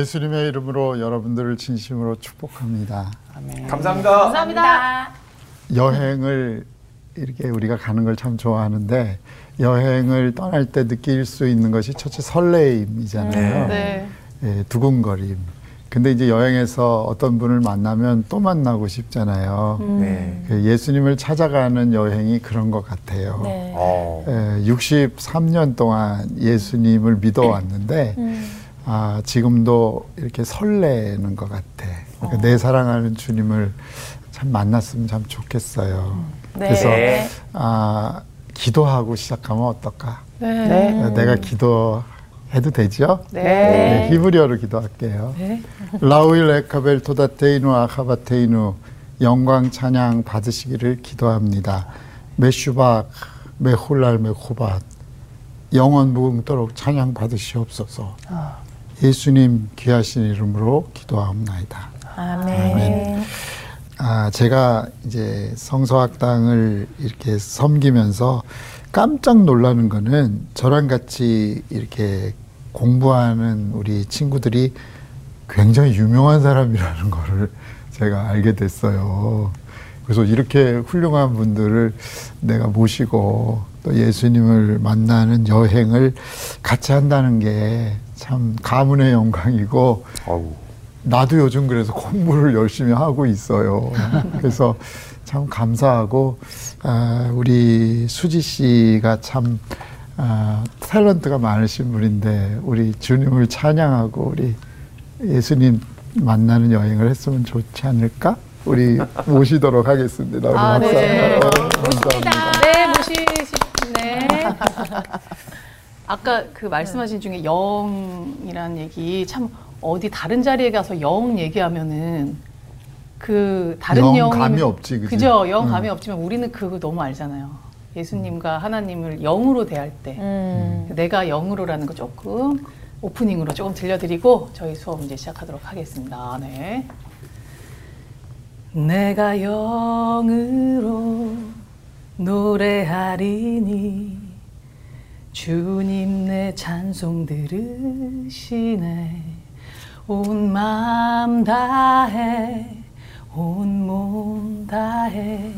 예수님의 이름으로 여러분들을 진심으로 축복합니다. 감사합니다. 감사합니다. 여행을 이렇게 우리가 가는 걸 참 좋아하는데 여행을 떠날 때 느낄 수 있는 것이 첫째 설레임이잖아요. 네. 예, 두근거림. 근데 이제 여행에서 어떤 분을 만나면 또 만나고 싶잖아요. 네. 그 예수님을 찾아가는 여행이 그런 것 같아요. 네. 어. 예, 63년 동안 예수님을 믿어왔는데 음. 아, 지금도 이렇게 설레는 것 같아. 그러니까 내 사랑하는 주님을 참 만났으면 참 좋겠어요. 네. 그래서 네. 아, 기도하고 시작하면 어떨까? 네. 아, 내가 기도해도 되죠? 네. 네, 히브리어로 기도할게요. 라우일 에카벨 토다테이누 아카바테이누 영광 찬양 받으시기를 기도합니다. 메슈박 메홀랄 메코밭 영원 무궁토록 찬양 받으시옵소서. 예수님 귀하신 이름으로 기도하옵나이다. 아멘. 아, 제가 이제 성서학당을 이렇게 섬기면서 깜짝 놀라는 거는 저랑 같이 이렇게 공부하는 우리 친구들이 굉장히 유명한 사람이라는 거를 제가 알게 됐어요. 그래서 이렇게 훌륭한 분들을 내가 모시고 또 예수님을 만나는 여행을 같이 한다는 게 참 가문의 영광이고 아우. 나도 요즘 그래서 공부를 열심히 하고 있어요. 그래서 참 감사하고 아, 우리 수지 씨가 참 아, 탤런트가 많으신 분인데 우리 주님을 찬양하고 우리 예수님 만나는 여행을 했으면 좋지 않을까? 우리 모시도록 하겠습니다. 우리 아, 네. 감사합니다. 네, 모시네. 아까 그 말씀하신 중에 영이라는 얘기 참 어디 다른 자리에 가서 영 얘기하면은 그 다른 영 감이 없지, 그지? 그죠? 영 응. 감이 없지만 우리는 그거 너무 알잖아요. 예수님과 하나님을 영으로 대할 때 음. 내가 영으로라는 거 조금 오프닝으로 조금 들려드리고 저희 수업 이제 시작하도록 하겠습니다. 네. 내가 영으로 노래하리니 주님 내 찬송 들으시네. 온 마음 다해 온 몸 다해.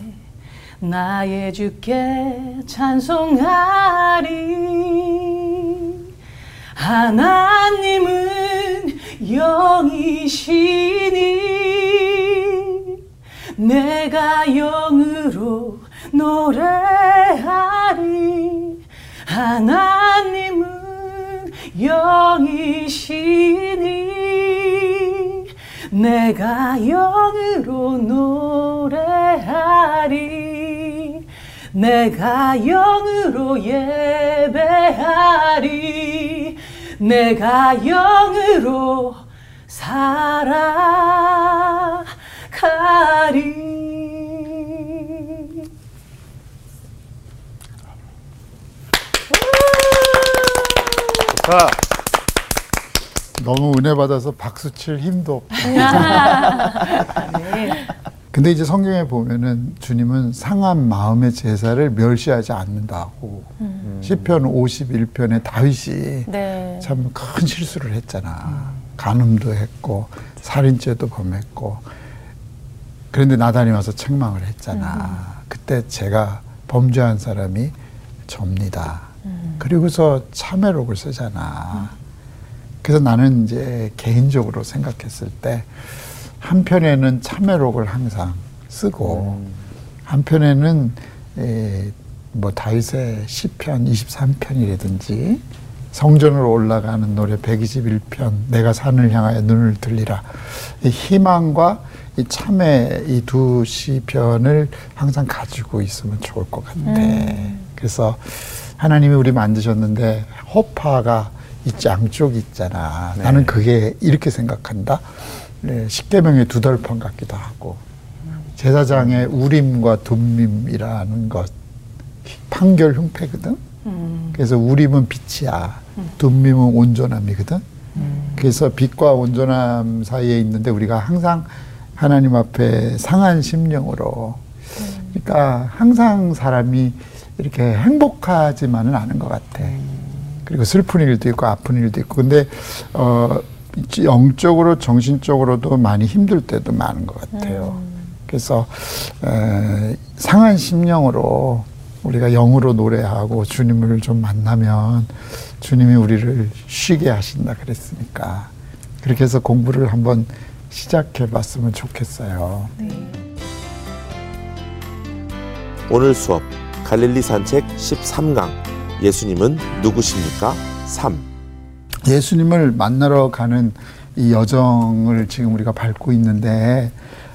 나의 주께 찬송하리. 하나님은 영이시니 내가 영으로 노래하리 하나님은 영이시니 내가 영으로 노래하리. 내가 영으로 예배하리. 내가 영으로 살아가리 자, 너무 은혜 받아서 박수 칠 힘도 없다. 네. 근데 이제 성경에 보면은 주님은 상한 마음의 제사를 멸시하지 않는다고. 시편 51편에 다윗이 네. 참큰 실수를 했잖아. 간음도 했고 살인죄도 범했고. 그런데 나단이 와서 책망을 했잖아. 그때 제가 범죄한 사람이 접니다. 그리고서 참회록을 쓰잖아. 그래서 나는 이제 개인적으로 생각했을 때 한편에는 참회록을 항상 쓰고 한편에는 에, 뭐 다윗의 시편 23편이라든지 성전으로 올라가는 노래 121편 내가 산을 향하여 눈을 들리라 이 희망과 이 참회 이 두 시편을 항상 가지고 있으면 좋을 것 같아. 그래서 하나님이 우리 만드셨는데 허파가 이 양쪽 있잖아. 나는 그게 이렇게 생각한다. 네, 십계명의 두 덜판 같기도 하고 제사장의 우림과 둠림이라는 것 판결 흉패거든. 그래서 우림은 빛이야. 둠림은 온전함이거든. 그래서 빛과 온전함 사이에 있는데 우리가 항상 하나님 앞에 상한 심령으로 그러니까 항상 사람이 이렇게 행복하지만은 않은 것 같아. 그리고 슬픈 일도 있고 아픈 일도 있고 근데 어 영적으로 정신적으로도 많이 힘들 때도 많은 것 같아요. 그래서 에, 상한 심령으로 우리가 영으로 노래하고 주님을 좀 만나면 주님이 우리를 쉬게 하신다 그랬으니까 그렇게 해서 공부를 한번 시작해 봤으면 좋겠어요. 오늘 수업 갈릴리 산책 13강 예수님은 누구십니까? 3. 예수님을 만나러 가는 이 여정을 지금 우리가 밟고 있는데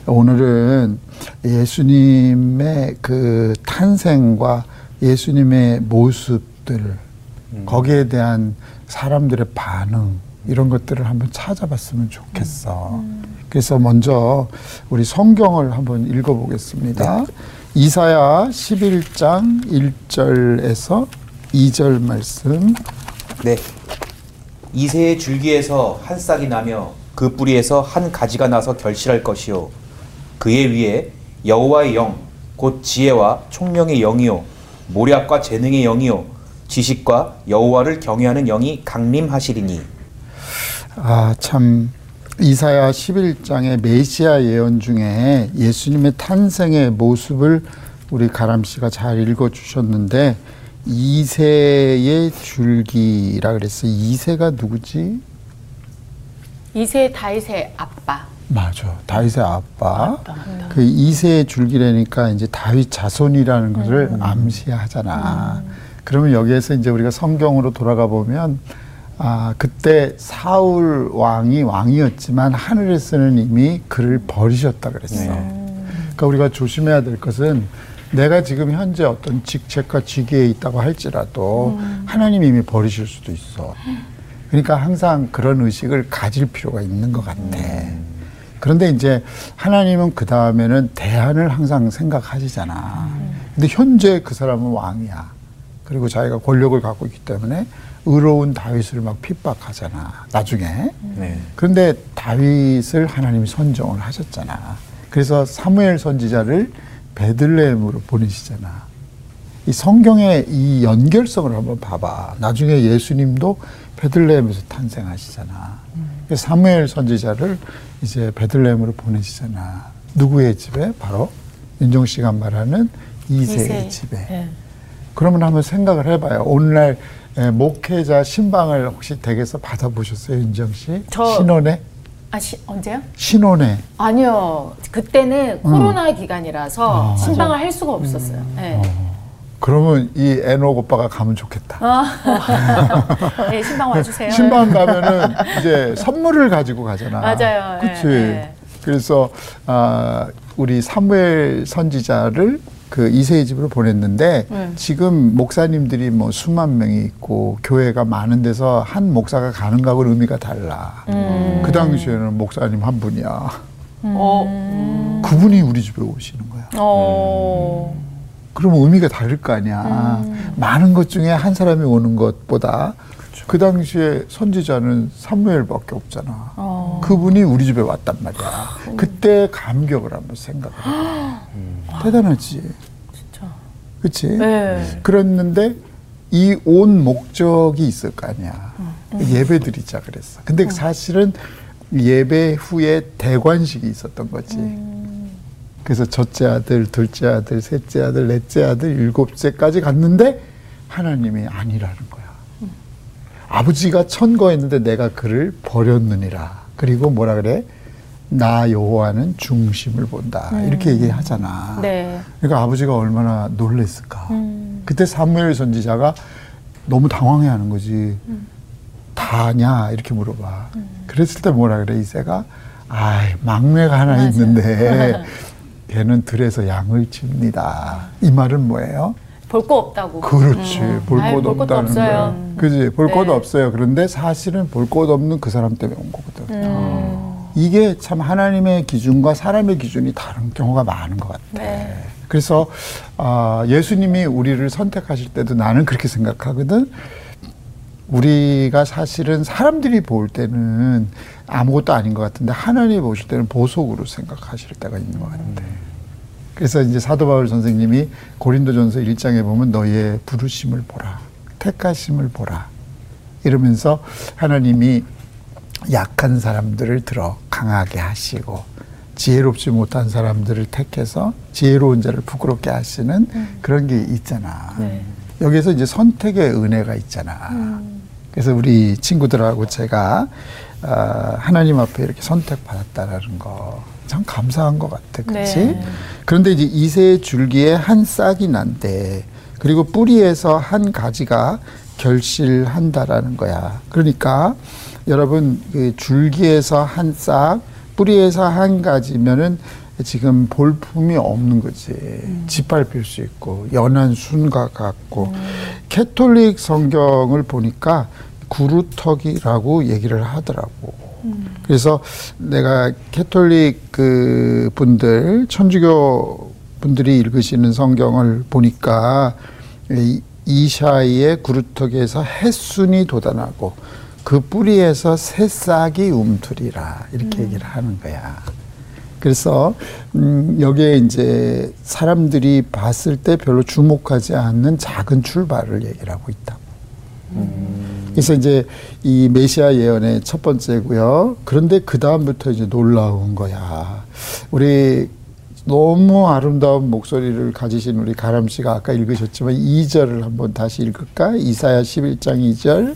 오늘은 예수님의 그 탄생과 예수님의 모습들 거기에 대한 사람들의 반응 이런 것들을 한번 찾아봤으면 좋겠어. 그래서 먼저 우리 성경을 한번 읽어보겠습니다. 이사야 11장 1절에서 2절 말씀. 네. 이새의 줄기에서 한 싹이 나며 그 뿌리에서 한 가지가 나서 결실할 것이요 그의 위에 여호와의 영 곧 지혜와 총명의 영이요 모략과 재능의 영이요 지식과 여호와를 경외하는 영이 강림하시리니 아, 참 이사야 11장의 메시아 예언 중에 예수님의 탄생의 모습을 우리 가람 씨가 잘 읽어 주셨는데 이세의 줄기라 그랬어. 이세가 누구지? 이세 다윗의 아빠. 맞아. 다윗의 아빠. 맞다, 맞다. 그 이세의 줄기라니까 이제 다윗 자손이라는 것을 암시하잖아. 그러면 여기에서 이제 우리가 성경으로 돌아가 보면 아, 그때 사울 왕이 왕이었지만 하늘에서는 이미 그를 버리셨다 그랬어. 그러니까 우리가 조심해야 될 것은 내가 지금 현재 어떤 직책과 직위에 있다고 할지라도 하나님이 이미 버리실 수도 있어. 그러니까 항상 그런 의식을 가질 필요가 있는 것 같아. 그런데 이제 하나님은 그 다음에는 대안을 항상 생각하시잖아. 근데 현재 그 사람은 왕이야. 그리고 자기가 권력을 갖고 있기 때문에 의로운 다윗을 막 핍박하잖아. 나중에. 네. 그런데 다윗을 하나님이 선정을 하셨잖아. 그래서 사무엘 선지자를 베들레헴으로 보내시잖아. 이 성경의 이 연결성을 한번 봐봐. 나중에 예수님도 베들레헴에서 탄생하시잖아. 그래서 사무엘 선지자를 이제 베들레헴으로 보내시잖아. 누구의 집에? 바로 윤정 씨가 말하는 이세의 이세. 집에. 네. 그러면 한번 생각을 해봐요. 오늘날 에, 목회자 신방을 혹시 댁에서 받아보셨어요, 윤정 씨? 저- 신혼에? 아, 시, 언제요? 신혼에. 아니요. 그때는 코로나 기간이라서 아, 신방을 할 수가 없었어요. 네. 그러면 이 애녹 오빠가 가면 좋겠다. 네, 신방 와주세요. 신방 가면은 이제 선물을 가지고 가잖아. 맞아요. 그치. 예, 예. 그래서, 아, 우리 사무엘 선지자를 그 이세의 집으로 보냈는데 음. 지금 목사님들이 뭐 수만 명이 있고 교회가 많은 데서 한 목사가 가는 거하고 의미가 달라. 음. 그 당시에는 목사님 한 분이야. 어, 그분이 우리 집에 오시는 거야. 어. 그러면 의미가 다를 거 아니야. 음. 많은 것 중에 한 사람이 오는 것보다 그 당시에 선지자는 사무엘밖에 없잖아. 어. 그분이 우리 집에 왔단 말이야. 그때 감격을 한번 생각을 해봐. 대단하지. 그치? 네. 그랬는데 이 온 목적이 있을 거 아니야. 예배 드리자 그랬어. 근데 사실은 예배 후에 대관식이 있었던 거지. 그래서 첫째 아들, 둘째 아들, 셋째 아들, 넷째 아들, 일곱째까지 갔는데 하나님이 아니라는 거야. 아버지가 천거했는데 내가 그를 버렸느니라. 그리고 뭐라 그래? 나 여호와는 중심을 본다. 이렇게 얘기하잖아. 네. 그러니까 아버지가 얼마나 놀랬을까. 음. 그때 사무엘 선지자가 너무 당황해하는 거지. 다냐 이렇게 물어봐. 그랬을 때 뭐라 그래 이새가 아이 막내가 하나 맞아. 있는데 걔는 들에서 양을 칩니다. 이 말은 뭐예요? 볼 거 없다고. 그렇지 볼곳볼 곳도 없다는 없어요. 거야. 그지 볼곳 네. 없어요. 그런데 사실은 볼곳 없는 그 사람 때문에 온 거거든. 음. 이게 참 하나님의 기준과 사람의 기준이 다른 경우가 많은 것 같아. 네. 그래서 아, 예수님이 우리를 선택하실 때도 나는 그렇게 생각하거든. 우리가 사실은 사람들이 볼 때는 아무것도 아닌 것 같은데 하나님이 보실 때는 보석으로 생각하실 때가 있는 것 같아. 그래서 이제 사도 바울 선생님이 고린도전서 1장에 보면 너희의 부르심을 보라. 택하심을 보라. 이러면서 하나님이 약한 사람들을 들어 강하게 하시고 지혜롭지 못한 사람들을 택해서 지혜로운 자를 부끄럽게 하시는 그런 게 있잖아. 네. 여기서 이제 선택의 은혜가 있잖아. 그래서 우리 친구들하고 제가 아, 하나님 앞에 이렇게 선택받았다라는 거 참 감사한 것 같아, 그렇지? 네. 그런데 이제 이세 줄기에 한 싹이 난데 그리고 뿌리에서 한 가지가 결실한다라는 거야. 그러니까 여러분 그 줄기에서 한 싹, 뿌리에서 한 가지면은 지금 볼품이 없는 거지. 짓밟힐 수 있고 연한 순과 같고 캐톨릭 성경을 보니까 그루터기라고 얘기를 하더라고. 그래서 내가 캐톨릭 그 분들 천주교 분들이 읽으시는 성경을 보니까 이 이사이의 그루터기에서 햇순이 돋아나고 그 뿌리에서 새싹이 움트리라 이렇게 얘기를 하는 거야. 그래서 음, 여기에 이제 사람들이 봤을 때 별로 주목하지 않는 작은 출발을 얘기를 하고 있다고. 그래서 이제 이 메시아 예언의 첫 번째고요. 그런데 그 다음부터 이제 놀라운 거야. 우리 너무 아름다운 목소리를 가지신 우리 가람 씨가 아까 읽으셨지만 2절을 한번 다시 읽을까? 이사야 11장 2절.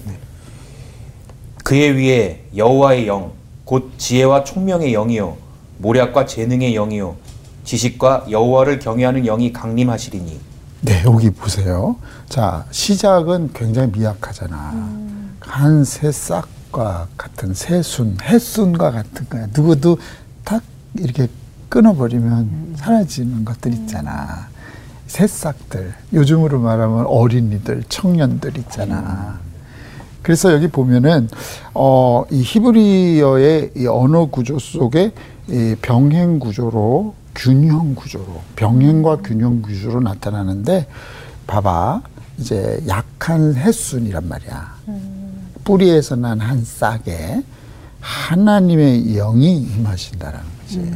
그의 위에 여호와의 영, 곧 지혜와 총명의 영이요, 모략과 재능의 영이요, 지식과 여호와를 경외하는 영이 강림하시리니. 네, 여기 보세요. 자, 시작은 굉장히 미약하잖아. 한 새싹과 같은 새순, 햇순과 같은 거야. 누구도 딱 이렇게 끊어버리면 사라지는 것들 있잖아. 새싹들, 요즘으로 말하면 어린이들, 청년들 있잖아. 그래서 여기 보면은 어, 이 히브리어의 이 언어 구조 속에 이 병행 구조로 균형 구조로 병행과 균형 구조로 나타나는데 봐봐 이제 약한 햇순이란 말이야. 뿌리에서 난 한 싹에 하나님의 영이 임하신다라는 거지.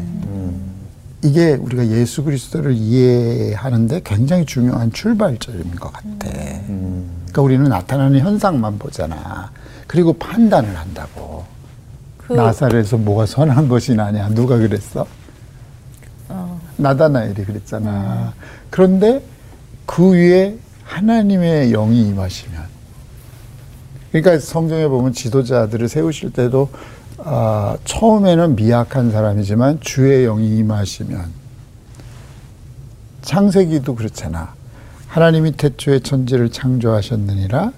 이게 우리가 예수 그리스도를 이해하는데 굉장히 중요한 출발점인 것 같아. 그러니까 우리는 나타나는 현상만 보잖아. 그리고 판단을 한다고. 그 나사렛에서 뭐가 선한 것이 나냐? 누가 그랬어? 나다나엘이 그랬잖아. 그런데 그 위에 하나님의 영이 임하시면. 그러니까 성경에 보면 지도자들을 세우실 때도 아, 처음에는 미약한 사람이지만 주의 영이 임하시면 창세기도 그렇잖아. 하나님이 태초에 천지를 창조하셨느니라.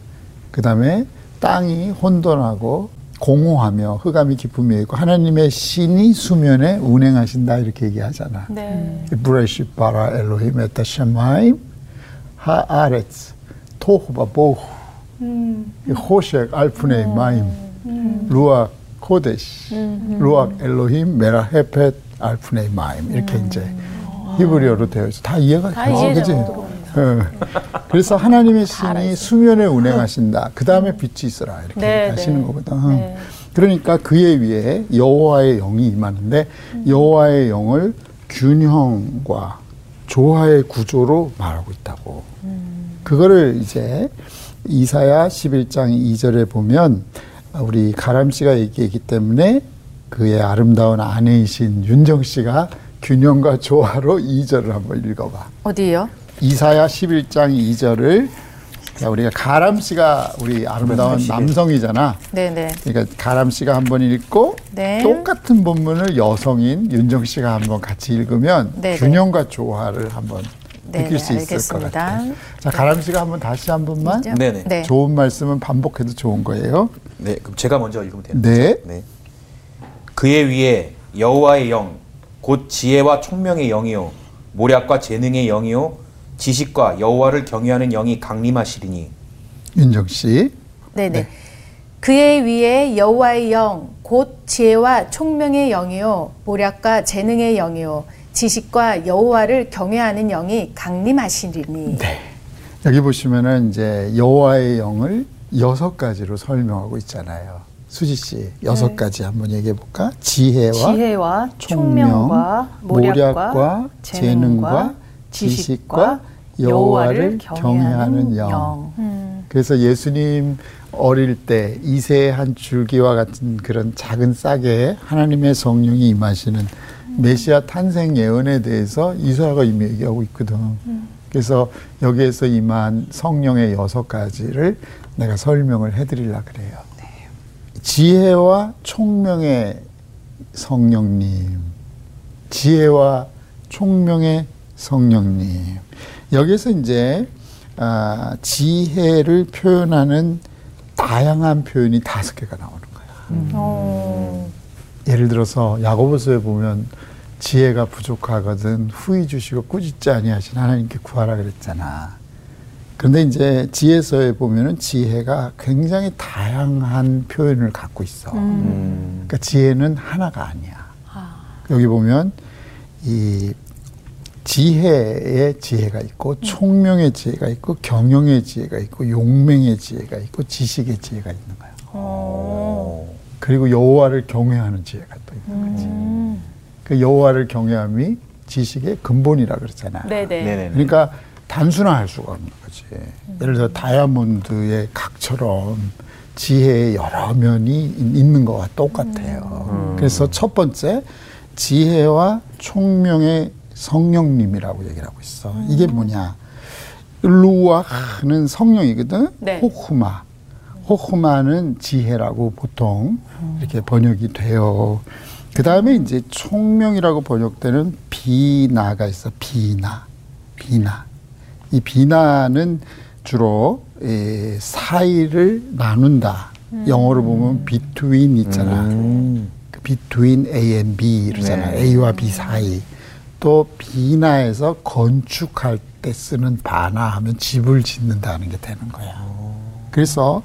그 다음에 땅이 혼돈하고 공허하며 흑암이 깊음 위에 있고 하나님의 신이 수면에 운행하신다 이렇게 얘기하잖아. 네. בראשית ברא אלוהים את השמים הארץ תהו ובהו. חושך על פני מים. רוח קודש. רוח אלוהים מרחפת על פני מים. 이렇게 이제 히브리어로 되어 있어. 다 이해가 다 돼, 이해가 그지? 어. 그래서 하나님의 신이 수면에 운행하신다. 그 다음에 빛이 있어라 이렇게 네, 하시는 네. 거거든. 네. 그러니까 그에 위해 여호와의 영이 임하는데 여호와의 영을 균형과 조화의 구조로 말하고 있다고. 그거를 이제 이사야 11장 2절에 보면 우리 가람 씨가 얘기했기 때문에 그의 아름다운 아내이신 윤정 씨가 균형과 조화로 2절을 한번 읽어봐. 어디요? 이사야 11장 2절을 우리가 가람 씨가 우리 아름다운 남성이잖아. 네네. 그러니까 가람 씨가 한 번 읽고 네. 똑같은 본문을 여성인 윤정 씨가 한 번 같이 읽으면 네, 균형과 조화를 한번 네, 느낄 네, 수 있을 알겠습니다. 것 같아. 자, 가람 씨가 한번 다시 한 번만. 네네. 네. 좋은 말씀은 반복해도 좋은 거예요. 네, 그럼 제가 먼저 읽으면 되는 네. 네. 그의 위에 여호와의 영, 곧 지혜와 총명의 영이요, 모략과 재능의 영이요, 지식과 여호와를 경외하는 영이 강림하시리니. 윤정 씨. 네네. 그의 위에 여호와의 영, 곧 지혜와 총명의 영이요, 모략과 재능의 영이요, 지식과 여호와를 경외하는 영이 강림하시리니. 네. 여기 보시면은 이제 여호와의 영을 여섯 가지로 설명하고 있잖아요. 수지 씨 여섯 가지 한번 얘기해 볼까? 지혜와 지혜와 총명, 총명과 모략과 재능과 지식과 여호와를 경외하는 영. 음. 그래서 예수님 어릴 때 이새의 한 줄기와 같은 그런 작은 싹에 하나님의 성령이 임하시는 메시아 탄생 예언에 대해서 이사야가 이미 얘기하고 있거든. 그래서 여기에서 임한 성령의 여섯 가지를 내가 설명을 해드리려 그래요. 지혜와 총명의 성령님, 지혜와 총명의 성령님. 여기서 이제 아, 지혜를 표현하는 다양한 표현이 다섯 개가 나오는 거야. 어. 예를 들어서 야고보서에 보면 지혜가 부족하거든 후히 주시고 꾸짖지 아니하신 하나님께 구하라 그랬잖아. 그런데 이제 지혜서에 보면은 지혜가 굉장히 다양한 표현을 갖고 있어. 음. 그러니까 지혜는 하나가 아니야. 여기 보면 이 지혜의 지혜가 있고 총명의 지혜가 있고 경영의 지혜가 있고 용맹의 지혜가 있고 지식의 지혜가 있는 거야. 어. 그리고 여호와를 경외하는 지혜가 또 있는 거지. 음. 그 여호와를 경외함이 지식의 근본이라 그랬잖아. 네네. 그러니까 단순화할 수가 없는 거지. 예를 들어 다이아몬드의 각처럼 지혜의 여러 면이 있- 있는 거와 똑같아요. 그래서 첫 번째 지혜와 총명의 성령님이라고 얘기를 하고 있어. 이게 뭐냐? 루아는 성령이거든. 네. 호쿠마. 호쿠마는 지혜라고 보통 이렇게 번역이 돼요. 그 다음에 이제 총명이라고 번역되는 비나가 있어. 비나. 비나. 이 비나는 주로 이 사이를 나눈다. 영어로 보면 between 있잖아. 음. 그 between A and B 이러잖아. 네. A와 B 사이. 또 비나에서 건축할 때 쓰는 바나 하면 집을 짓는다는 게 되는 거야. 그래서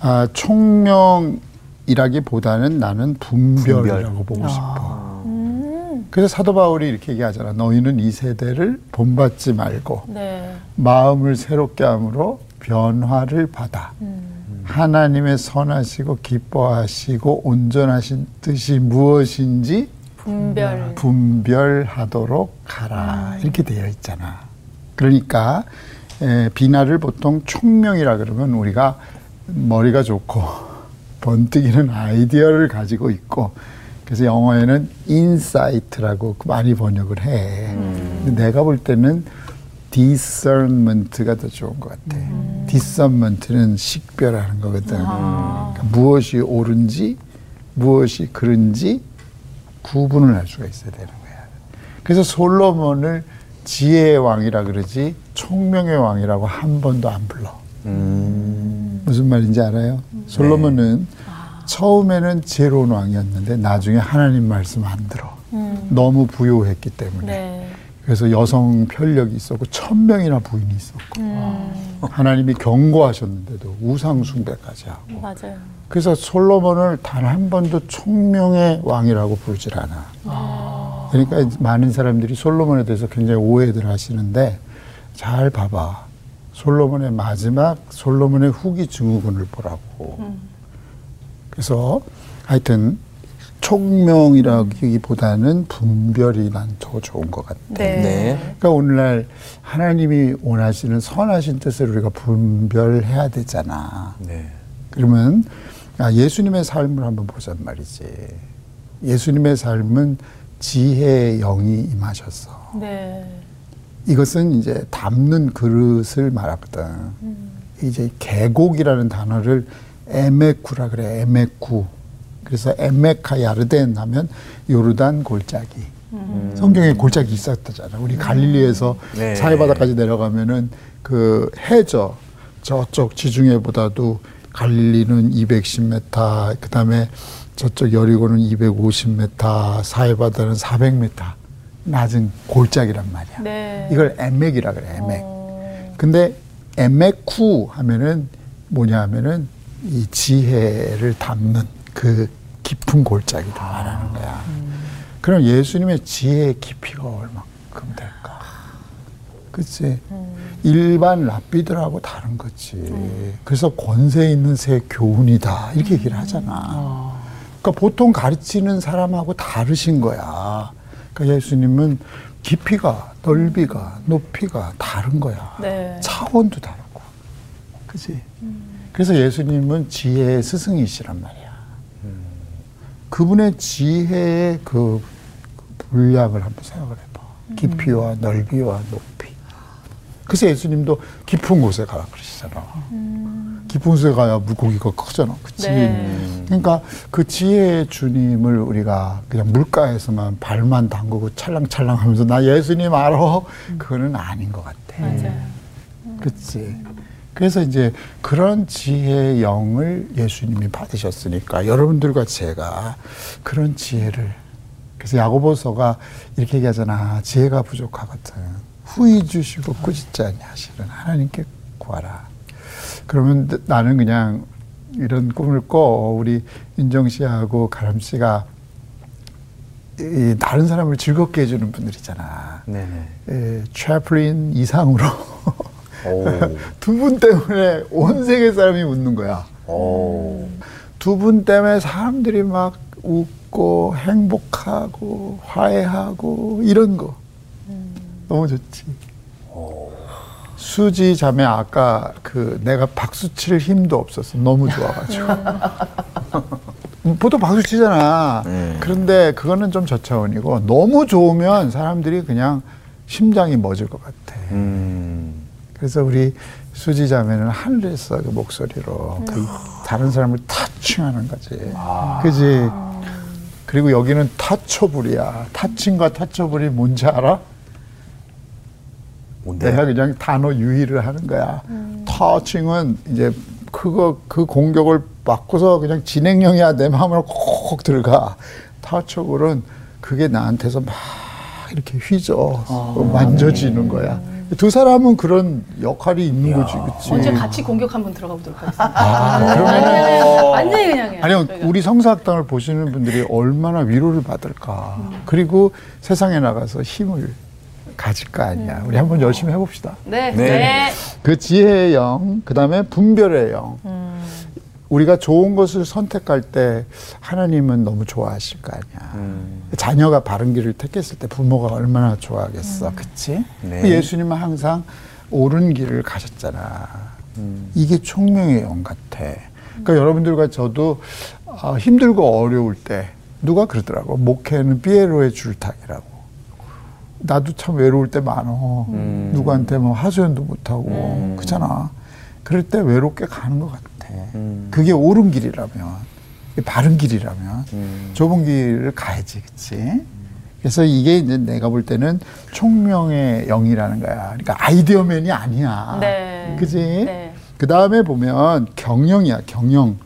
아, 총명이라기보다는 나는 분별이라고 보고 싶어. 그래서 사도 바울이 이렇게 얘기하잖아. 너희는 이 세대를 본받지 말고 네. 마음을 새롭게 함으로 변화를 받아 하나님의 선하시고 기뻐하시고 온전하신 뜻이 무엇인지 분별. 분별하도록 하라 이렇게 되어 있잖아. 그러니까 에, בינה를 보통 총명이라 그러면 우리가 머리가 좋고 번뜩이는 아이디어를 가지고 있고 그래서 영어에는 insight라고 많이 번역을 해. 근데 내가 볼 때는 discernment가 더 좋은 것 같아. discernment는 식별하는 거거든. 그러니까 무엇이 옳은지 무엇이 그른지 구분을 할 수가 있어야 되는 거야. 그래서 솔로몬을 지혜의 왕이라 그러지 총명의 왕이라고 한 번도 안 불러. 음. 무슨 말인지 알아요? 솔로몬은 처음에는 지혜로운 왕이었는데 나중에 하나님 말씀 안 들어. 너무 부요했기 때문에. 네. 그래서 여성 편력이 있었고 천 명이나 부인이 있었고 하나님이 경고하셨는데도 우상 숭배까지 하고 맞아요. 그래서 솔로몬을 단 한 번도 총명의 왕이라고 부르질 않아. 그러니까 많은 사람들이 솔로몬에 대해서 굉장히 오해들 하시는데 잘 봐봐. 솔로몬의 마지막 솔로몬의 후기 증후군을 보라고. 그래서 하여튼 총명이라기보다는 분별이 난 더 좋은 것 같아. 네. 네. 그러니까 오늘날 하나님이 원하시는 선하신 뜻을 우리가 분별해야 되잖아. 네. 그러면 아, 예수님의 삶을 한번 보잔 말이지. 예수님의 삶은 지혜의 영이 임하셨어. 네. 이것은 이제 담는 그릇을 말하거든. 이제 계곡이라는 단어를 에메쿠라 그래. 에메쿠. 그래서 에메카 야르덴 하면 요르단 골짜기. 성경에 골짜기 있었다잖아. 우리 갈릴리에서 네. 사해바다까지 내려가면은 그 해저 저쪽 지중해보다도 갈릴리는 210m, 그다음에 저쪽 여리고는 250m, 사해바다는 400m 낮은 골짜기란 말이야. 네. 이걸 에멕이라 그래. 에멕. 어. 근데 에메쿠 하면은 뭐냐 하면은 이 지혜를 담는 그 깊은 골짜기를 말하는 거야. 그럼 예수님의 지혜의 깊이가 얼만큼 될까? 그치? 일반 랍비들하고 다른 거지. 그래서 권세 있는 새 교훈이다. 이렇게 얘기를 하잖아. 그러니까 보통 가르치는 사람하고 다르신 거야. 그러니까 예수님은 깊이가, 넓이가, 높이가 다른 거야. 네. 차원도 다르고. 그지? 그래서 예수님은 지혜의 스승이시란 말이야. 그분의 지혜의 그 분량을 한번 생각을 해봐. 깊이와 넓이와 높이. 그래서 예수님도 깊은 곳에 가라 그러시잖아. 깊은 곳에 가야 물고기가 크잖아. 그치? 네. 그러니까 그 지혜의 주님을 우리가 그냥 물가에서만 발만 담그고 찰랑찰랑 하면서 나 예수님 알아? 그거는 아닌 것 같아. 맞아요. 그치. 그래서 이제 그런 지혜의 영을 예수님이 받으셨으니까 여러분들과 제가 그런 지혜를 그래서 야고보서가 이렇게 얘기하잖아. 지혜가 부족하거든. 후이 주시고 꾸짖지 아니하시는 하나님께 구하라. 그러면 나는 그냥 이런 꿈을 꿔 우리 윤정 씨하고 가람 씨가 이 다른 사람을 즐겁게 해주는 분들이잖아. 네네. 에, 채플린 이상으로 오. 두 분 때문에 온 세계 사람이 웃는 거야. 오. 두분 때문에 사람들이 막 웃고 행복하고 화해하고 이런 거 너무 좋지. 수지 자매 아까 그 내가 박수 칠 힘도 없었어. 너무 좋아가지고. 음, 보통 박수 치잖아. 네. 그런데 그거는 좀 저차원이고 너무 좋으면 사람들이 그냥 심장이 멎을 것 같아. 음. 그래서 우리 수지 자매는 하늘에서 그 목소리로 그 다른 사람을 타칭하는 거지. 그지? 그리고 여기는 타초불이야. 타칭과 타초불이 뭔지 알아? 뭔데? 내가 그냥 단어 유희를 하는 거야. 터칭은 이제 그거 그 공격을 받고서 그냥 진행형이야 내 마음으로 콕 들어가. 터치볼은 그게 나한테서 막 이렇게 휘저 만져지는 거야. 두 사람은 그런 역할이 있는 거지, 그치? 언제 같이 공격 한번 들어가 보도록 하겠습니다. 아, 그러면 완전히, 완전히 그냥 해요. 아니요, 저희가. 우리 성사학당을 보시는 분들이 얼마나 위로를 받을까. 그리고 세상에 나가서 힘을 가질 거 아니야. 우리 한번 열심히 해봅시다. 네, 네. 네. 그 지혜의 영, 그 다음에 분별의 영. 우리가 좋은 것을 선택할 때 하나님은 너무 좋아하실 거 아니야. 음. 자녀가 바른 길을 택했을 때 부모가 얼마나 좋아하겠어. 그치? 네. 그 예수님은 항상 옳은 길을 가셨잖아. 이게 총명의 영 같아. 그러니까 여러분들과 저도 아, 힘들고 어려울 때 누가 그러더라고. 목회는 피에로의 줄타기라고. 나도 참 외로울 때 많어. 음. 누구한테 뭐 하소연도 못하고. 그잖아. 그럴 때 외롭게 가는 것 같아. 음. 그게 옳은 길이라면, 바른 길이라면, 음. 좁은 길을 가야지, 그치? 그래서 이게 이제 내가 볼 때는 총명의 영이라는 거야. 그러니까 아이디어맨이 아니야. 네. 그지? 네. 그 다음에 보면 경영이야, 경영.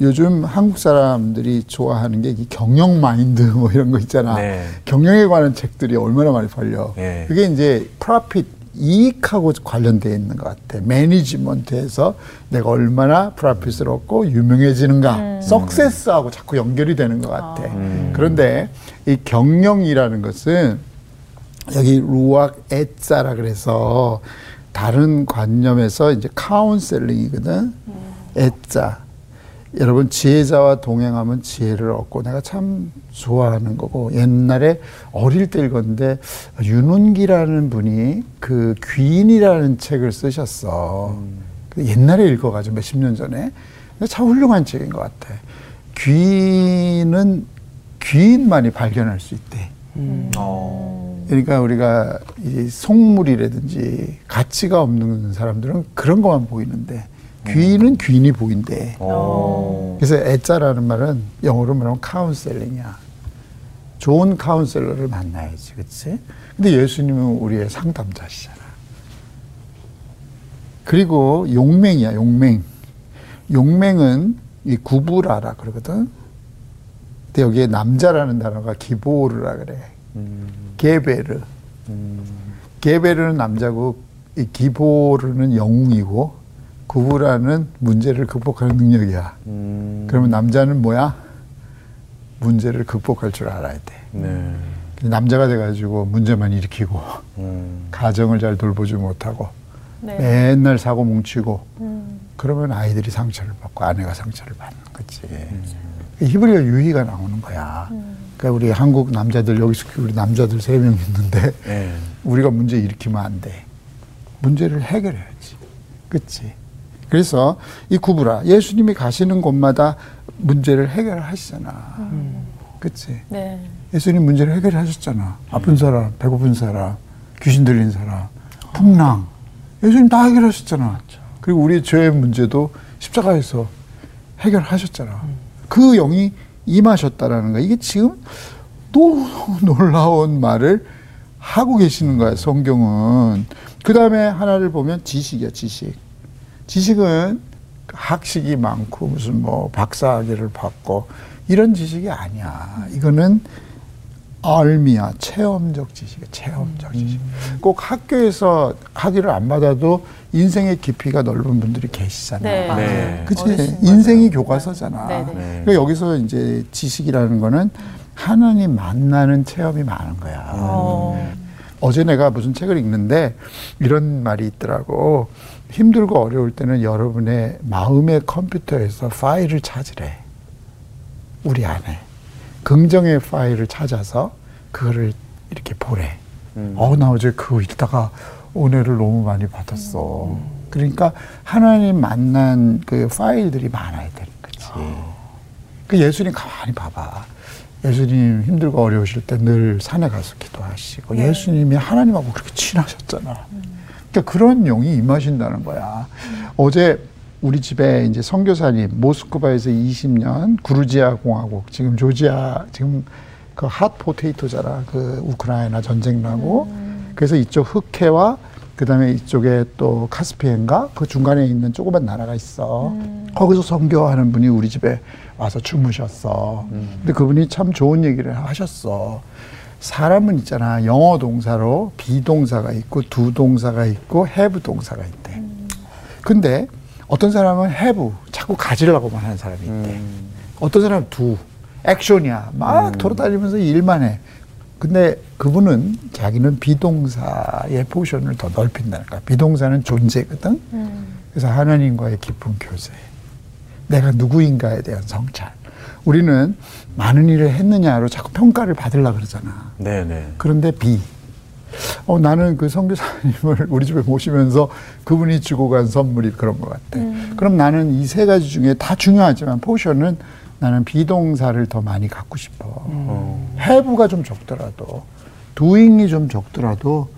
요즘 한국 사람들이 좋아하는 게 이 경영 마인드 뭐 이런 거 있잖아. 네. 경영에 관한 책들이 얼마나 많이 팔려. 네. 그게 이제 프로핏 이익하고 관련되어 있는 것 같아. 매니지먼트에서 내가 얼마나 프로핏을 얻고 유명해지는가, 석세스하고 자꾸 연결이 되는 것 같아. 그런데 이 경영이라는 것은 여기 루악 에짜라 그래서 다른 관념에서 이제 카운셀링이거든. 에짜. 여러분 지혜자와 동행하면 지혜를 얻고 내가 참 좋아하는 거고 옛날에 어릴 때 읽었는데 윤운기라는 분이 그 귀인이라는 책을 쓰셨어. 그 옛날에 읽어가지고 몇십 년 전에 근데 참 훌륭한 책인 것 같아. 귀인은 귀인만이 발견할 수 있대. 어. 그러니까 우리가 이 속물이라든지 가치가 없는 사람들은 그런 것만 보이는데 귀인은 귀인이 보인대. 어. 그래서 애자라는 말은 영어로 말하면 카운셀링이야. 좋은 카운셀러를 만나야지, 그치? 근데 예수님은 우리의 상담자시잖아. 그리고 용맹이야, 용맹. 용맹은 이 구부라라 그러거든. 근데 여기에 남자라는 단어가 기보르라 그래. 게베르. 게베르는 남자고 이 기보르는 영웅이고 구부라는 문제를 극복하는 능력이야. 음. 그러면 남자는 뭐야? 문제를 극복할 줄 알아야 돼. 네. 남자가 돼가지고 문제만 일으키고 음. 가정을 잘 돌보지 못하고 네. 맨날 사고 뭉치고 음. 그러면 아이들이 상처를 받고 아내가 상처를 받는 거지. 히브리어 유희가 나오는 거야. 그러니까 우리 한국 남자들 여기서 우리 남자들 세 명 있는데 네. 우리가 문제 일으키면 안 돼. 문제를 해결해야지. 그치? 그래서 이 구부라 예수님이 가시는 곳마다 문제를 해결하시잖아. 그치? 네. 예수님 문제를 해결하셨잖아. 아픈 사람, 배고픈 사람, 귀신 들린 사람, 풍랑. 예수님 다 해결하셨잖아. 그리고 우리 죄의 문제도 십자가에서 해결하셨잖아. 그 영이 임하셨다라는 거야. 이게 지금 너무 놀라운 말을 하고 계시는 거야, 성경은. 그 다음에 하나를 보면 지식이야, 지식. 지식은 학식이 많고 무슨 뭐 박사학위를 받고 이런 지식이 아니야. 이거는 알미야 체험적 지식이야 체험적 지식 꼭 학교에서 학위를 안 받아도 인생의 깊이가 넓은 분들이 계시잖아 네. 네. 그치 어르신 인생이 맞아요. 교과서잖아 네, 네. 네. 그러니까 여기서 이제 지식이라는 거는 하나님 만나는 체험이 많은 거야 어. 어제 내가 무슨 책을 읽는데 이런 말이 있더라고. 힘들고 어려울 때는 여러분의 마음의 컴퓨터에서 파일을 찾으래. 우리 안에. 긍정의 파일을 찾아서 그거를 이렇게 보래. 음. 어, 나 어제 그거 읽다가 은혜를 너무 많이 받았어. 그러니까 하나님 만난 그 파일들이 많아야 되는 거지. 그 예수님 가만히 봐봐. 예수님 힘들고 어려우실 때 늘 산에 가서 기도하시고 예수님이 하나님하고 그렇게 친하셨잖아. 그러니까 그런 영이 임하신다는 거야. 어제 우리 집에 이제 선교사님 모스크바에서 20년 구르지아 공화국 지금 조지아 지금 그 핫 포테이토잖아. 그 우크라이나 전쟁 나고 그래서 이쪽 흑해와 그다음에 이쪽에 또 카스피엔가 그 중간에 있는 조그만 나라가 있어. 거기서 선교하는 분이 우리 집에 와서 주무셨어. 근데 그분이 참 좋은 얘기를 하셨어. 사람은 있잖아. 영어 동사로 be동사가 있고 do 동사가 있고 have 동사가 있대. 근데 어떤 사람은 have 자꾸 가지려고만 하는 사람이 있대. 어떤 사람은 do 액션이야. 막 돌아다니면서 일만 해. 근데 그분은 자기는 be동사의 portion을 더 넓힌다는 거야. be동사는 존재거든. 그래서 하나님과의 깊은 교제. 내가 누구인가에 대한 성찰. 우리는 많은 일을 했느냐로 자꾸 평가를 받으려고 그러잖아. 네네. 그런데 be. 어, 나는 그 선교사님을 우리 집에 모시면서 그분이 주고 간 선물이 그런 것 같아. 그럼 나는 이 세 가지 중에 다 중요하지만 portion은 나는 be동사를 더 많이 갖고 싶어. 어. have가 좀 적더라도, doing이 좀 적더라도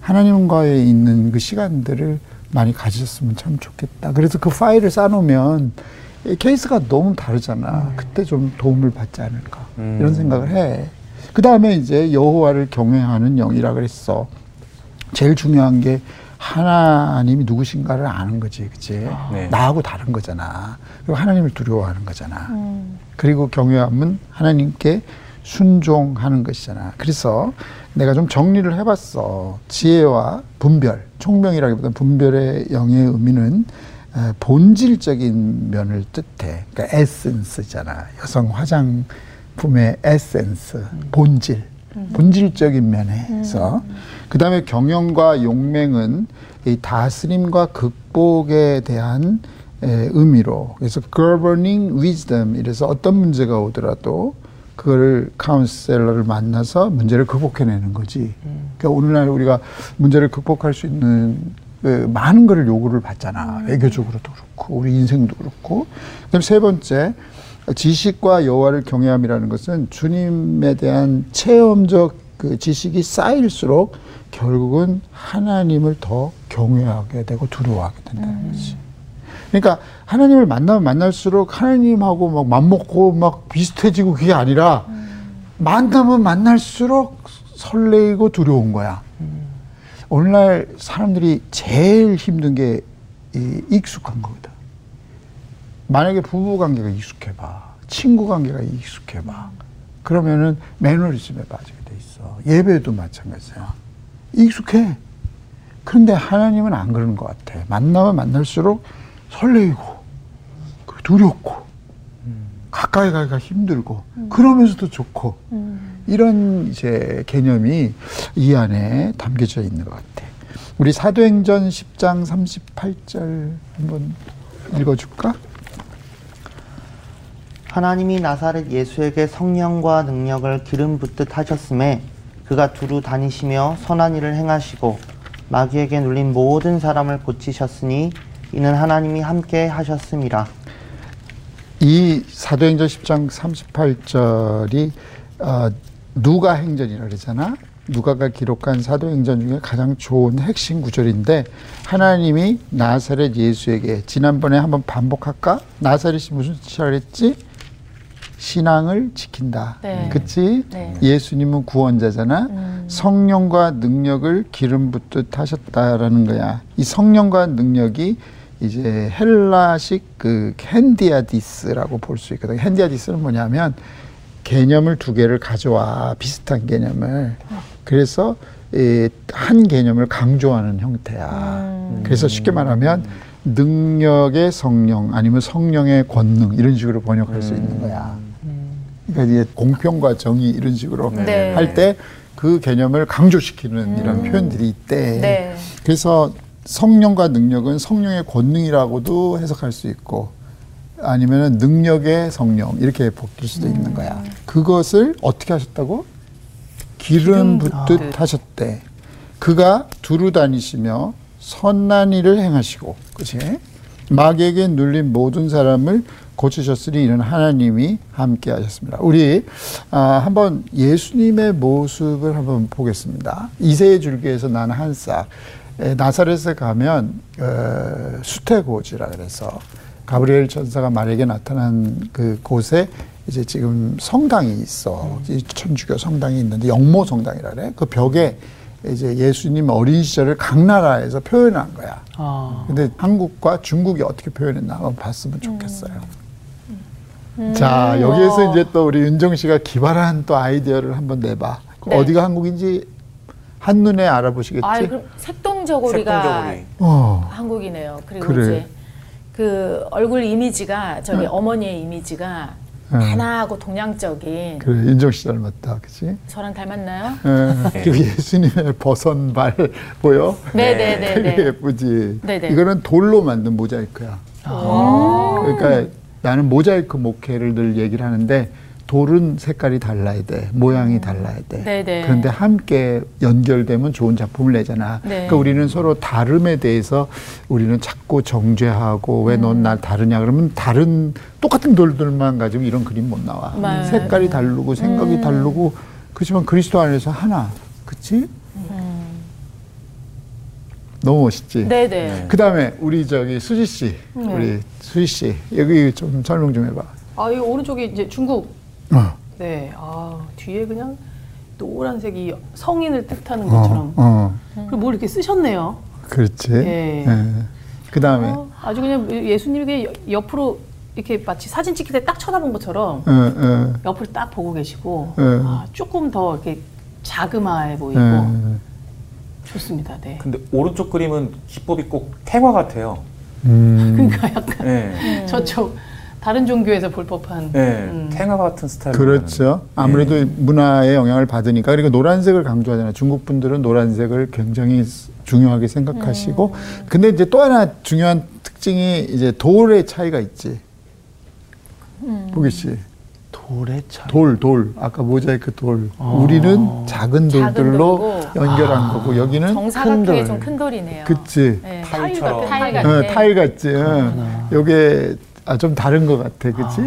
하나님과의 있는 그 시간들을 많이 가지셨으면 참 좋겠다. 그래서 그 파일을 쌓아놓으면 이 케이스가 너무 다르잖아. 그때 좀 도움을 받지 않을까. 음. 이런 생각을 해. 그 다음에 이제 여호와를 경외하는 영이라 그랬어. 제일 중요한 게 하나님이 누구신가를 아는 거지, 그치? 네. 나하고 다른 거잖아. 그리고 하나님을 두려워하는 거잖아. 음. 그리고 경외함은 하나님께 순종하는 것이잖아. 그래서 내가 좀 정리를 해봤어. 지혜와 분별, 총명이라기보다 분별의 영의 의미는 에, 본질적인 면을 뜻해. 그러니까 에센스잖아. 여성 화장품의 에센스, 본질. 본질적인 면에서 그 다음에 경영과 용맹은 이 다스림과 극복에 대한 에, 의미로 그래서 governing wisdom 이래서 어떤 문제가 오더라도 그거를 카운셀러를 만나서 문제를 극복해내는 거지. 그러니까 오늘날 우리가 문제를 극복할 수 있는 그 많은 거를 요구를 받잖아. 외교적으로도 그렇고 우리 인생도 그렇고. 그다음 세 번째 지식과 여호와를 경외함이라는 것은 주님에 대한 체험적 그 지식이 쌓일수록 결국은 하나님을 더 경외하게 되고 두려워하게 된다는 거지. 그러니까 하나님을 만나면 만날수록 하나님하고 막 맘먹고 막 비슷해지고 그게 아니라 만나면 만날수록 설레이고 두려운 거야. 오늘날 사람들이 제일 힘든 게이 익숙한 거거든. 만약에 부부 관계가 익숙해봐. 친구 관계가 익숙해봐. 그러면은 매너리즘에 빠지게 돼 있어. 예배도 마찬가지야. 익숙해. 그런데 하나님은 안 그러는 것 같아. 만나면 만날수록 설레이고, 그 두렵고, 가까이 가기가 힘들고, 그러면서도 좋고, 이런 이제 개념이 이 안에 담겨져 있는 것 같아. 우리 사도행전 10장 38절 한번 읽어줄까? 하나님이 나사렛 예수에게 성령과 능력을 기름 붓듯 하셨음에 그가 두루 다니시며 선한 일을 행하시고 마귀에게 눌린 모든 사람을 고치셨으니 이는 하나님이 함께 하셨습니다. 이 사도행전 10장 38절이 어, 누가 행전이라 그러잖아. 누가가 기록한 사도행전 중에 가장 좋은 핵심 구절인데 하나님이 나사렛 예수에게 지난번에 한번 반복할까? 나사렛이 무슨 뜻이라 그랬지? 신앙을 지킨다. 네. 그치? 네. 예수님은 구원자잖아. 음. 성령과 능력을 기름 붓듯 하셨다라는 거야. 이 성령과 능력이 이제 헬라식 그 헨디아디스라고 볼 수 있거든. 헨디아디스는 뭐냐면 개념을 두 개를 가져와 비슷한 개념을 그래서 이 한 개념을 강조하는 형태야. 그래서 쉽게 말하면 능력의 성령 아니면 성령의 권능 이런 식으로 번역할 수 있는 거야. 그러니까 이제 공평과 정의 이런 식으로 네. 할때 그 개념을 강조시키는 이런 표현들이 있대. 네. 그래서 성령과 능력은 성령의 권능이라고도 해석할 수 있고 아니면은 능력의 성령 이렇게 바뀔 수도 있는 거야. 그것을 어떻게 하셨다고? 기름 붓듯 붓듯. 하셨대. 그가 두루 다니시며 선난 일을 행하시고, 그치? 마귀에게 눌린 모든 사람을 고치셨으니 이는 하나님이 함께 하셨습니다. 우리 아, 한번 예수님의 모습을 한번 보겠습니다. 이세의 줄기에서 난 한 싹. 에, 나사렛에 가면 어, 수태고지라 그래서 가브리엘 천사가 말에게 나타난 그 곳에 이제 지금 성당이 있어. 이 천주교 성당이 있는데 영모 성당이라 그래. 그 벽에 이제 예수님 어린 시절을 각 나라에서 표현한 거야. 아. 근데 한국과 중국이 어떻게 표현했나 한번 봤으면 좋겠어요. 자, 여기에서 이제 또 우리 윤정 씨가 기발한 또 아이디어를 한번 내봐. 그 네. 어디가 한국인지 한눈에 알아보시겠지? 아, 그럼 색동저고리가 색동저고리. 어, 한국이네요. 그리고 그래. 이제 그 얼굴 이미지가 저기 어머니의 이미지가 응. 환하고 동양적인 그래, 윤정 씨 닮았다. 그치? 저랑 닮았나요? 어, 그리고 예수님의 버선발 보여? 네네네네. 되게 예쁘지? 네네. 이거는 돌로 만든 모자이크야. 그러니까 나는 모자이크 목회를 늘 얘기를 하는데 돌은 색깔이 달라야 돼. 모양이 달라야 돼. 네네. 그런데 함께 연결되면 좋은 작품을 내잖아. 네. 그러니까 우리는 서로 다름에 대해서 우리는 자꾸 정죄하고 왜 음. 넌날 다르냐 그러면 다른 똑같은 돌들만 가지고 이런 그림 못 나와. 맞아요. 색깔이 다르고 생각이 다르고 그렇지만 그리스도 안에서 하나. 그치? 너무 멋있지? 음. 네네. 그 다음에 우리 저기 수지 씨, 우리 수지 씨 여기 좀 설명 좀 해봐. 아, 이 오른쪽이 이제 중국. 어, 네. 아, 뒤에 그냥 노란색이 성인을 뜻하는 어, 것처럼. 어, 그리고 뭘 이렇게 쓰셨네요. 그렇지. 예. 그 다음에, 어, 아주 그냥 예수님에게 옆으로 이렇게 마치 사진 찍힐 때 딱 쳐다본 것처럼 어, 어, 옆을 딱 보고 계시고 예. 아, 조금 더 이렇게 자그마해 보이고 어, 좋습니다. 네. 근데 오른쪽 그림은 기법이 꼭 탱화 같아요. 음, 그러니까 약간 네. 저쪽 다른 종교에서 볼 법한 네. 음. 탱화 같은 스타일. 그렇죠. 아무래도 문화의 영향을 받으니까 그리고 노란색을 강조하잖아요. 중국 분들은 노란색을 굉장히 중요하게 생각하시고, 근데 이제 또 하나 중요한 특징이 이제 돌의 차이가 있지. 보기 씨. 돌의 차이. 돌, 돌. 아까 모자이크 돌. 우리는 작은 작은 돌들로 돌이고. 연결한 거고, 여기는 큰 정사각형의 돌. 좀큰 돌이네요. 그치. 네. 타일처럼. 타일 같지. 어. 요게 아, 좀 다른 것 같아. 그치?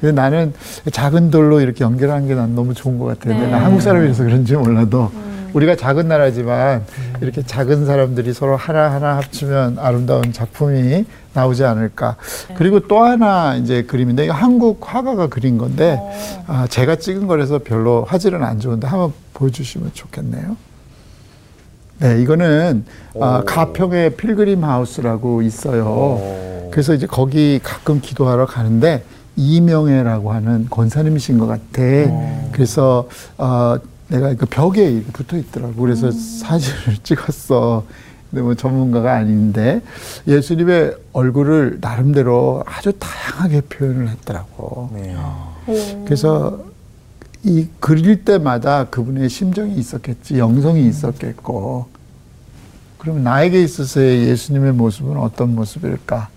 근데 나는 작은 돌로 이렇게 연결하는 게 난 너무 좋은 것 같아. 네. 내가 한국 사람이라서 그런지 몰라도 우리가 작은 나라지만 이렇게 작은 사람들이 서로 하나하나 합치면 아름다운 작품이 나오지 않을까. 그리고 또 하나 이제 그림인데 이거 한국 화가가 그린 건데 아, 제가 찍은 거라서 별로 화질은 안 좋은데 한번 보여주시면 좋겠네요. 네, 이거는 아, 오. 가평의 필그림 하우스라고 있어요. 오. 그래서 이제 거기 가끔 기도하러 가는데 이명애라고 하는 권사님이신 것 같아. 그래서 어, 내가 그 벽에 붙어 있더라고. 그래서 사진을 찍었어. 근데 뭐 전문가가 아닌데 예수님의 얼굴을 나름대로 아주 다양하게 표현을 했더라고. 네. 그래서 이 그릴 때마다 그분의 심정이 있었겠지, 영성이 있었겠고. 그러면 나에게 있어서의 예수님의 모습은 어떤 모습일까?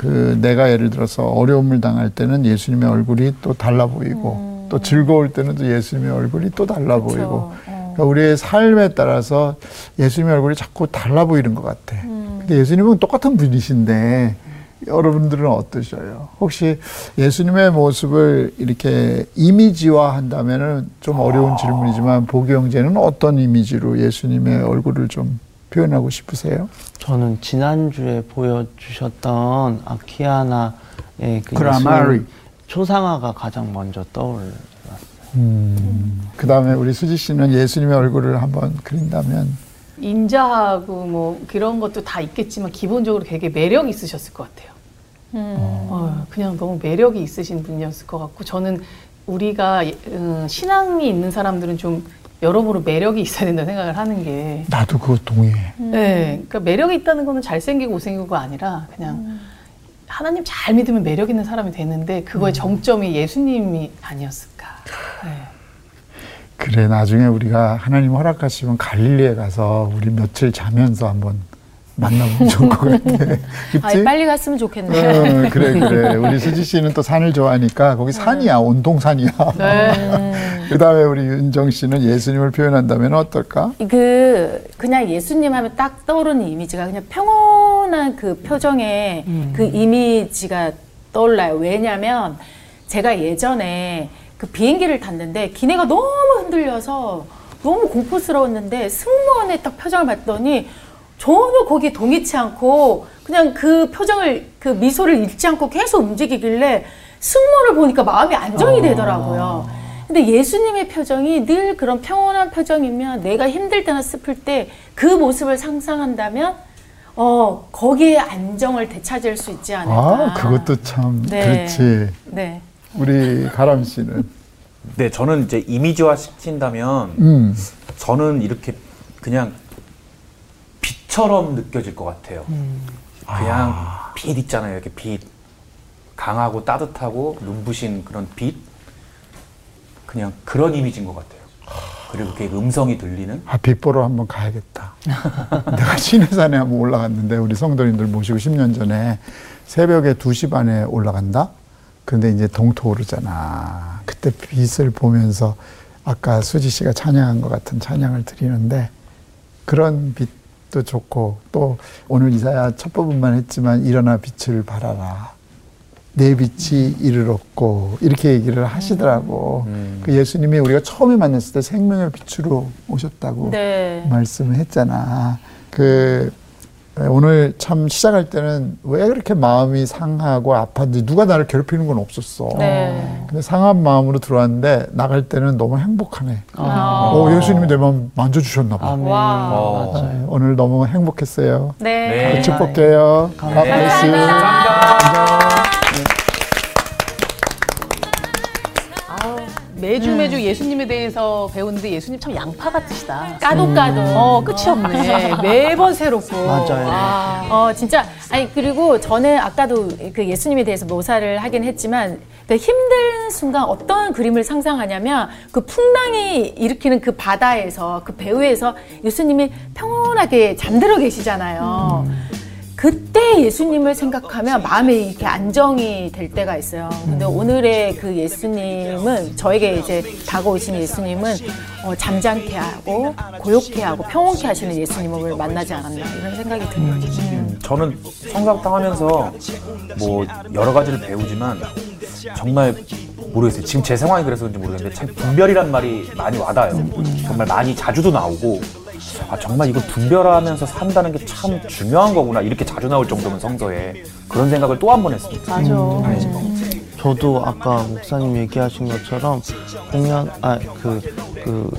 그 내가 예를 들어서 어려움을 당할 때는 예수님의 얼굴이 또 달라 보이고 또 즐거울 때는 또 예수님의 얼굴이 또 달라 그쵸. 보이고 어. 그러니까 우리의 삶에 따라서 예수님의 얼굴이 자꾸 달라 보이는 것 같아. 근데 예수님은 똑같은 분이신데 여러분들은 어떠셔요? 혹시 예수님의 모습을 이렇게 이미지화 한다면은 좀 어려운 질문이지만 보기 형제는 어떤 이미지로 예수님의 얼굴을 좀 표현하고 싶으세요? 저는 지난주에 보여주셨던 아키아나의 그 그라마리. 예수님 초상화가 가장 먼저 떠올랐어요. 그 다음에 우리 수지 씨는 예수님의 얼굴을 한번 그린다면 인자하고 뭐 그런 것도 다 있겠지만 기본적으로 되게 매력 있으셨을 것 같아요. 어, 그냥 너무 매력이 있으신 분이었을 것 같고 저는 우리가 예- 어, 신앙이 있는 사람들은 좀 여러모로 매력이 있어야 된다 생각을 하는 게 나도 그거 동의해. 네, 그러니까 매력이 있다는 거는 잘생기고 못생기고가 아니라 그냥 하나님 잘 믿으면 매력 있는 사람이 되는데 그거의 정점이 예수님이 아니었을까. 네. 그래 나중에 우리가 하나님 허락하시면 갈릴리에 가서 우리 며칠 자면서 한번 만나보면 좋을 것 같아. 아? 빨리 갔으면 좋겠네. 어, 그래 그래 우리 수지 씨는 또 산을 좋아하니까 거기 산이야 온동산이야. 그다음에 우리 윤정 씨는 예수님을 표현한다면 어떨까? 그 그냥 예수님 하면 딱 떠오르는 이미지가 그냥 평온한 그 표정의 그 이미지가 떠올라요. 왜냐면 제가 예전에 그 비행기를 탔는데 기내가 너무 흔들려서 너무 공포스러웠는데 승무원의 딱 표정을 봤더니 전혀 거기에 동의치 않고 그냥 그 표정을 그 미소를 잃지 않고 계속 움직이길래 승무원을 보니까 마음이 안정이 되더라고요. 근데 예수님의 표정이 늘 그런 평온한 표정이면 내가 힘들 때나 슬플 때 그 모습을 상상한다면 어 거기에 안정을 되찾을 수 있지 않을까. 아 그것도 참 네. 그렇지. 네. 우리 가람 씨는 네, 저는 이제 이미지화 시킨다면 음 저는 이렇게 그냥 빛처럼 느껴질 것 같아요. 그냥 빛 있잖아요. 이렇게 빛. 강하고 따뜻하고 눈부신 그런 빛. 그냥 그런 이미지인 것 같아요. 그리고 그게 음성이 들리는 아, 빛보러 한번 가야겠다. 내가 신해산에 한번 올라갔는데 우리 성도님들 모시고 10년 전에 새벽에 2시 반에 올라간다? 근데 이제 동토 오르잖아. 그때 빛을 보면서 아까 수지 씨가 찬양한 것 같은 찬양을 드리는데 그런 빛 도 좋고 또 오늘 이사야 첫 부분만 했지만 일어나 빛을 발하라. 내 빛이 이르렀고 이렇게 얘기를 하시더라고. 그 예수님이 우리가 처음에 만났을 때 생명의 빛으로 오셨다고 네. 말씀을 했잖아. 그 오늘 참 시작할 때는 왜 그렇게 마음이 상하고 아팠는지 누가 나를 괴롭히는 건 없었어. 네. 근데 상한 마음으로 들어왔는데 나갈 때는 너무 행복하네. 아. 오, 예수님이 내 마음 만져주셨나 봐. 어. 맞아요. 네, 오늘 너무 행복했어요. 네. 네. 축복해요. God bless you. 매주 매주 예수님에 대해서 배우는데 예수님 참 양파 같으시다. 까도 까도. 어 끝이 없네. 매번 새롭고. 맞아요. 아. 어 진짜 아니 그리고 저는 아까도 그 예수님에 대해서 모사를 하긴 했지만 그 힘든 순간 어떤 그림을 상상하냐면 그 풍랑이 일으키는 그 바다에서 그 배후에서 예수님이 평온하게 잠들어 계시잖아요. 그때 예수님을 생각하면 마음이 이렇게 안정이 될 때가 있어요. 근데 오늘의 그 예수님은 저에게 이제 다가오신 예수님은 어, 잠잠케 하고 고요케 하고 평온케 하시는 예수님을 만나지 않았나 이런 생각이 들어요. 음. 저는 성장탕 하면서 뭐 여러 가지를 배우지만 정말 모르겠어요. 지금 제 상황이 그래서 그런지 모르겠는데 참 분별이란 말이 많이 와닿아요. 정말 많이 자주도 나오고 아 정말 이거 분별하면서 산다는 게 참 중요한 거구나. 이렇게 자주 나올 정도면 성서에. 그런 생각을 또 한 번 했습니다. 맞아. 저도 아까 목사님 얘기하신 것처럼 공연 아그 그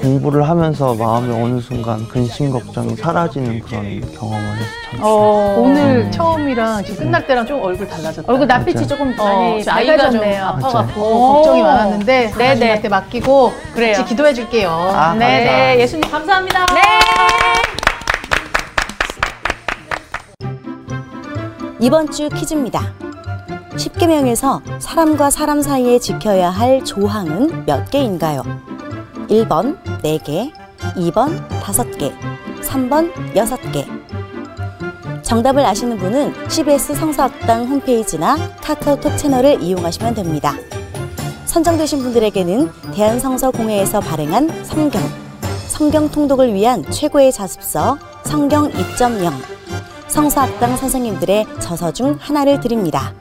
공부를 하면서 마음이 어느 순간 근심 걱정이 사라지는 그런 경험을 해서 참 어, 오늘 처음이랑 지금 끝날 때랑 좀 얼굴 달라졌다. 얼굴 낯빛이 조금 어, 많이 아이가 좀 밝아졌네요. 아파갖고 오. 걱정이 많았는데 네네. 하나님한테 맡기고 그래요. 같이 기도해 줄게요. 아, 네, 감사합니다. 네, 예수님 감사합니다. 네. 이번 주 퀴즈입니다. 10계명에서 사람과 사람 사이에 지켜야 할 조항은 몇 개인가요? 1번 4개, 2번 5개, 3번 6개. 정답을 아시는 분은 CBS 성서학당 홈페이지나 카카오톡 채널을 이용하시면 됩니다. 선정되신 분들에게는 대한성서공회에서 발행한 성경, 성경 통독을 위한 최고의 자습서 성경 2.0 성서학당 선생님들의 저서 중 하나를 드립니다.